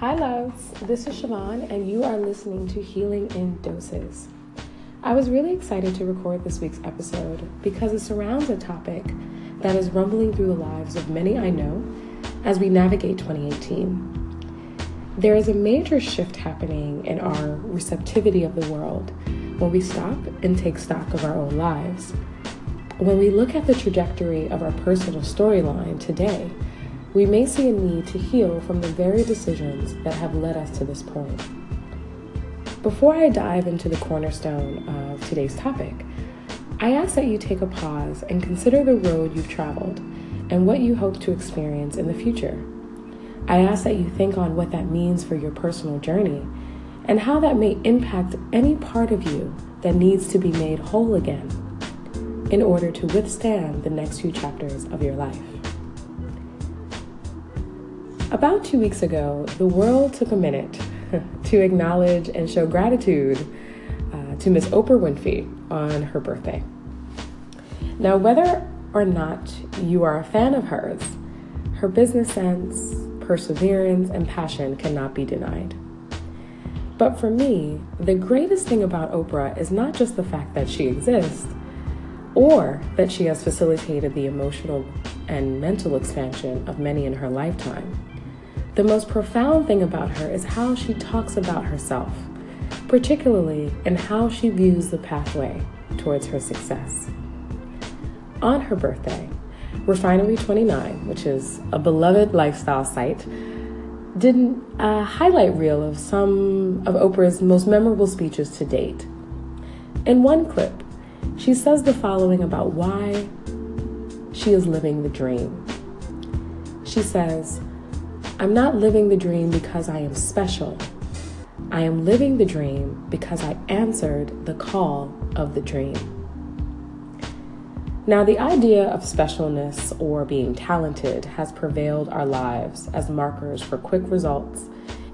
Hi, loves. This is Siobhan, and you are listening to Healing in Doses. I was really excited to record this week's episode because it surrounds a topic that is rumbling through the lives of many I know as we navigate 2018. There is a major shift happening in our receptivity of the world when we stop and take stock of our own lives. When we look at the trajectory of our personal storyline today, we may see a need to heal from the very decisions that have led us to this point. Before I dive into the cornerstone of today's topic, I ask that you take a pause and consider the road you've traveled and what you hope to experience in the future. I ask that you think on what that means for your personal journey and how that may impact any part of you that needs to be made whole again in order to withstand the next few chapters of your life. About two weeks ago, the world took a minute to acknowledge and show gratitude uh, to Miss Oprah Winfrey on her birthday. Now, whether or not you are a fan of hers, her business sense, perseverance, and passion cannot be denied. But for me, the greatest thing about Oprah is not just the fact that she exists or that she has facilitated the emotional and mental expansion of many in her lifetime. The most profound thing about her is how she talks about herself, particularly in how she views the pathway towards her success. On her birthday, Refinery 29, which is a beloved lifestyle site, did a highlight reel of some of Oprah's most memorable speeches to date. In one clip, she says the following about why she is living the dream. She says, I'm not living the dream because I am special. I am living the dream because I answered the call of the dream. Now, the idea of specialness or being talented has prevailed our lives as markers for quick results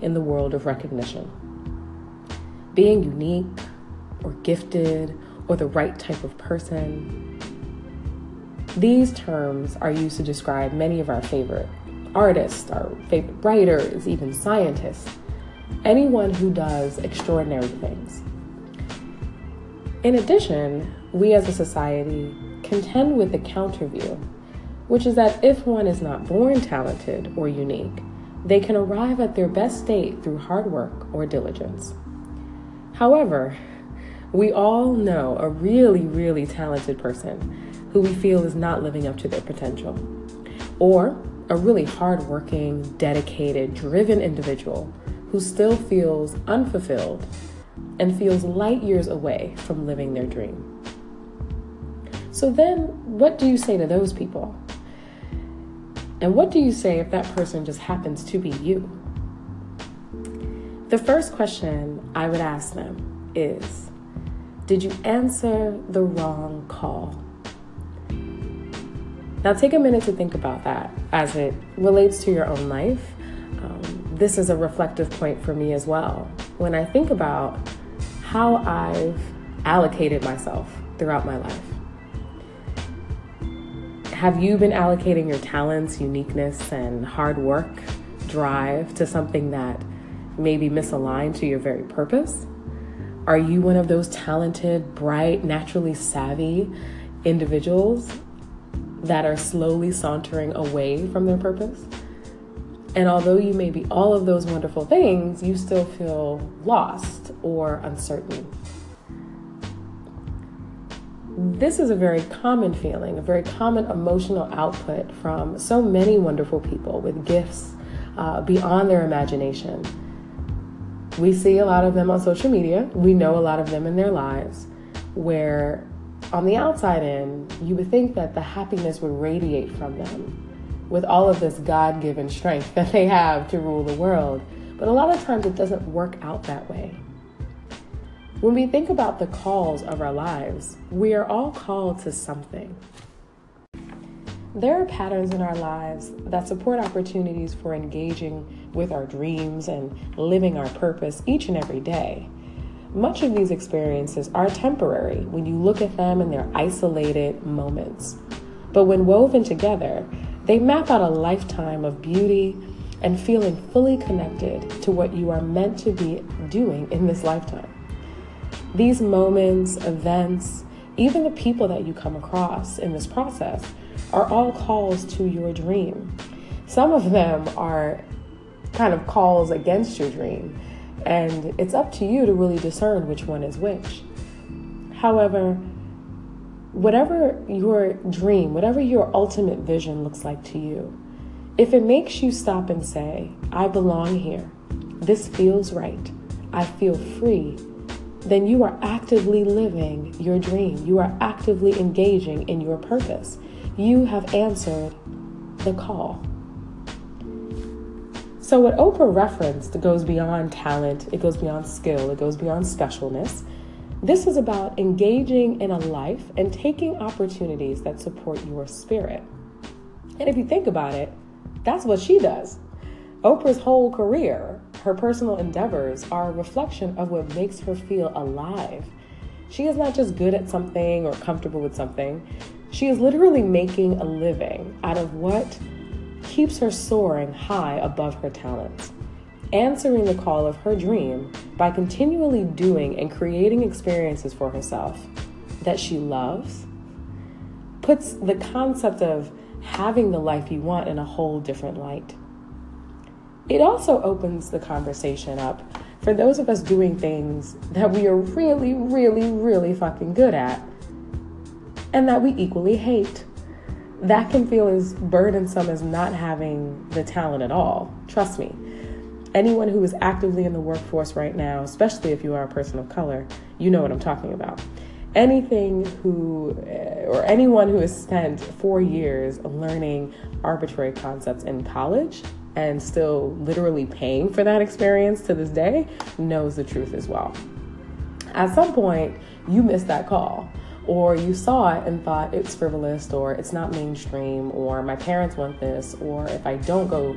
in the world of recognition. Being unique or gifted or the right type of person. These terms are used to describe many of our favorite artists, our favorite writers, even scientists, anyone who does extraordinary things. In addition, we as a society contend with the counter view, which is that if one is not born talented or unique, they can arrive at their best state through hard work or diligence. However, we all know a really, really talented person who we feel is not living up to their potential, or a really hardworking, dedicated, driven individual who still feels unfulfilled and feels light years away from living their dream. So then, what do you say to those people? And what do you say if that person just happens to be you? The first question I would ask them is Did you answer the wrong call? Now, take a minute to think about that as it relates to your own life. Um, this is a reflective point for me as well. When I think about how I've allocated myself throughout my life, have you been allocating your talents, uniqueness, and hard work, drive to something that may be misaligned to your very purpose? Are you one of those talented, bright, naturally savvy individuals that are slowly sauntering away from their purpose. And although you may be all of those wonderful things, you still feel lost or uncertain. This is a very common feeling, a very common emotional output from so many wonderful people with gifts uh, beyond their imagination. We see a lot of them on social media, we know a lot of them in their lives where on the outside in, you would think that the happiness would radiate from them with all of this God given strength that they have to rule the world. But a lot of times it doesn't work out that way. When we think about the calls of our lives, we are all called to something. There are patterns in our lives that support opportunities for engaging with our dreams and living our purpose each and every day. Much of these experiences are temporary when you look at them in their isolated moments. But when woven together, they map out a lifetime of beauty and feeling fully connected to what you are meant to be doing in this lifetime. These moments, events, even the people that you come across in this process are all calls to your dream. Some of them are kind of calls against your dream, and it's up to you to really discern which one is which. However, whatever your dream, whatever your ultimate vision looks like to you, if it makes you stop and say, I belong here, this feels right, I feel free, then you are actively living your dream. You are actively engaging in your purpose. You have answered the call. So, what Oprah referenced goes beyond talent, it goes beyond skill, it goes beyond specialness. This is about engaging in a life and taking opportunities that support your spirit. And if you think about it, that's what she does. Oprah's whole career, her personal endeavors, are a reflection of what makes her feel alive. She is not just good at something or comfortable with something, she is literally making a living out of what keeps her soaring high above her talents, answering the call of her dream by continually doing and creating experiences for herself that she loves, puts the concept of having the life you want in a whole different light. It also opens the conversation up for those of us doing things that we are really, really, really fucking good at and that we equally hate that can feel as burdensome as not having the talent at all. Trust me. Anyone who is actively in the workforce right now, especially if you are a person of color, you know what I'm talking about. Anything who, eh, or anyone who has spent four years learning arbitrary concepts in college and still literally paying for that experience to this day knows the truth as well. At some point, you miss that call or you saw it and thought it's frivolous or it's not mainstream or my parents want this or if I don't go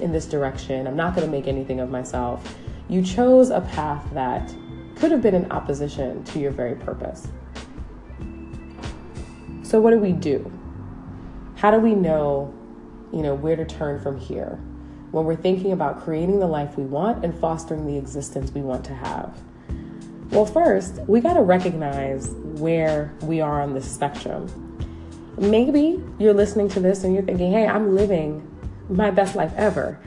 in this direction, I'm not going to make anything of myself. You chose a path that could have been in opposition to your very purpose. So what do we do? How do we know, you know, where to turn from here when we're thinking about creating the life we want and fostering the existence we want to have? Well, first, we got to recognize where we are on the spectrum. Maybe you're listening to this and you're thinking, hey, I'm living my best life ever.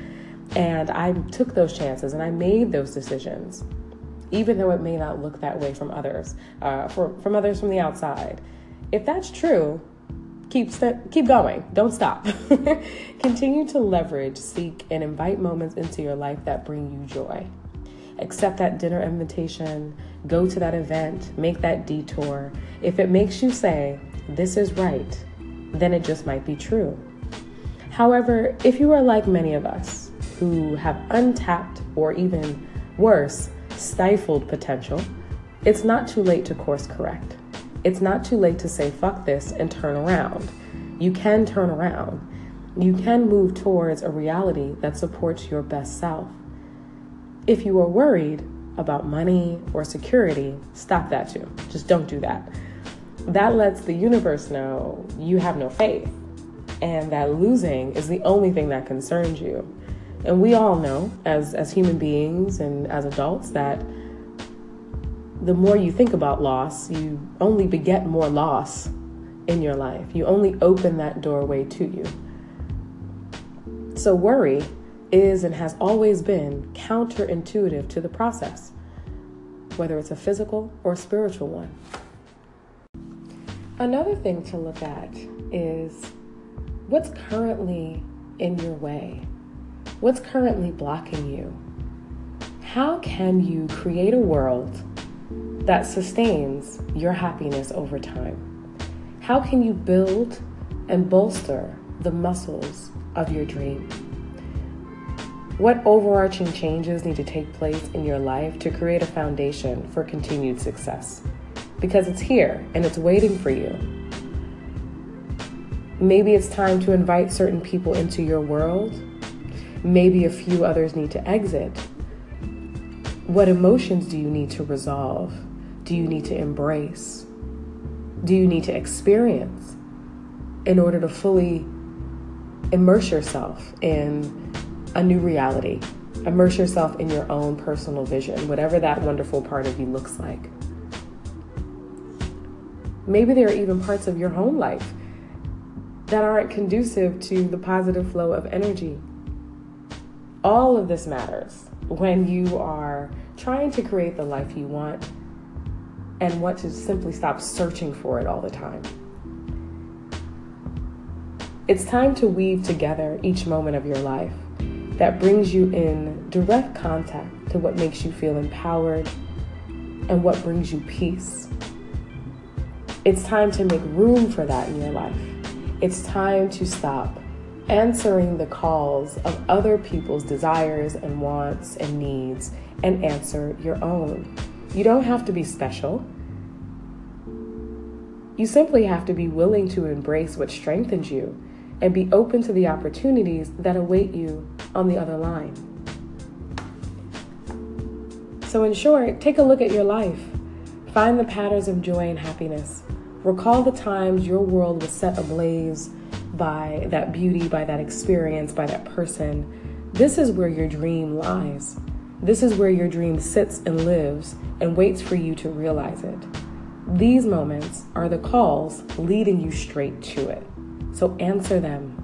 And I took those chances and I made those decisions, even though it may not look that way from others, uh, for, from others from the outside. If that's true, keep st- keep going. Don't stop. Continue to leverage, seek, and invite moments into your life that bring you joy accept that dinner invitation, go to that event, make that detour. If it makes you say, this is right, then it just might be true. However, if you are like many of us who have untapped or even worse, stifled potential, it's not too late to course correct. It's not too late to say fuck this and turn around. You can turn around. You can move towards a reality that supports your best self. If you are worried about money or security, stop that too. Just don't do that. That lets the universe know you have no faith and that losing is the only thing that concerns you. And we all know, as, as human beings and as adults, that the more you think about loss, you only beget more loss in your life. You only open that doorway to you. So, worry is and has always been counterintuitive to the process, whether it's a physical or spiritual one. Another thing to look at is what's currently in your way? What's currently blocking you? How can you create a world that sustains your happiness over time? How can you build and bolster the muscles of your dream? What overarching changes need to take place in your life to create a foundation for continued success? Because it's here and it's waiting for you. Maybe it's time to invite certain people into your world. Maybe a few others need to exit. What emotions do you need to resolve? Do you need to embrace? Do you need to experience in order to fully immerse yourself in a new reality. Immerse yourself in your own personal vision, whatever that wonderful part of you looks like. Maybe there are even parts of your home life that aren't conducive to the positive flow of energy. All of this matters when you are trying to create the life you want and want to simply stop searching for it all the time. It's time to weave together each moment of your life that brings you in direct contact to what makes you feel empowered and what brings you peace. It's time to make room for that in your life. It's time to stop answering the calls of other people's desires and wants and needs and answer your own. You don't have to be special. You simply have to be willing to embrace what strengthens you and be open to the opportunities that await you on the other line. So, in short, take a look at your life. Find the patterns of joy and happiness. Recall the times your world was set ablaze by that beauty, by that experience, by that person. This is where your dream lies. This is where your dream sits and lives and waits for you to realize it. These moments are the calls leading you straight to it. So answer them,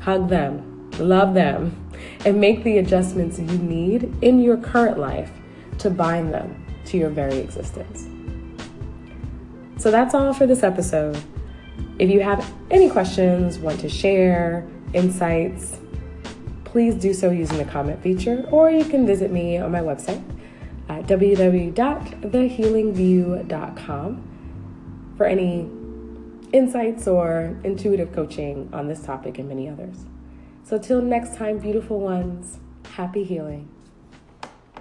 hug them, love them, and make the adjustments you need in your current life to bind them to your very existence. So that's all for this episode. If you have any questions, want to share, insights, please do so using the comment feature, or you can visit me on my website at www.thehealingview.com for any insights or intuitive coaching on this topic and many others. So, till next time, beautiful ones, happy healing.